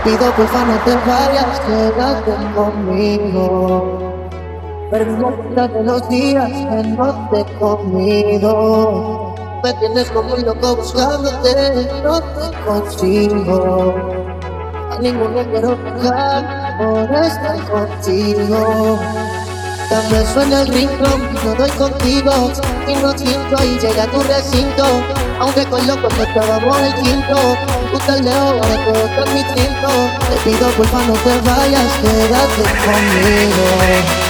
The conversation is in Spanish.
pido porfa no te vayas, quédate conmigo. Perdona los días que no te he comido. Me tienes como un loco buscándote, no te consigo. A ninguno quiero tocar por estar contigo. También suena el rincón, no doy contigo. Y no siento y llega a tu recinto. Aunque con loco no estábamos el quinto. Tú te leo, ahora todo mi Te pido porfa no te vayas, quédate conmigo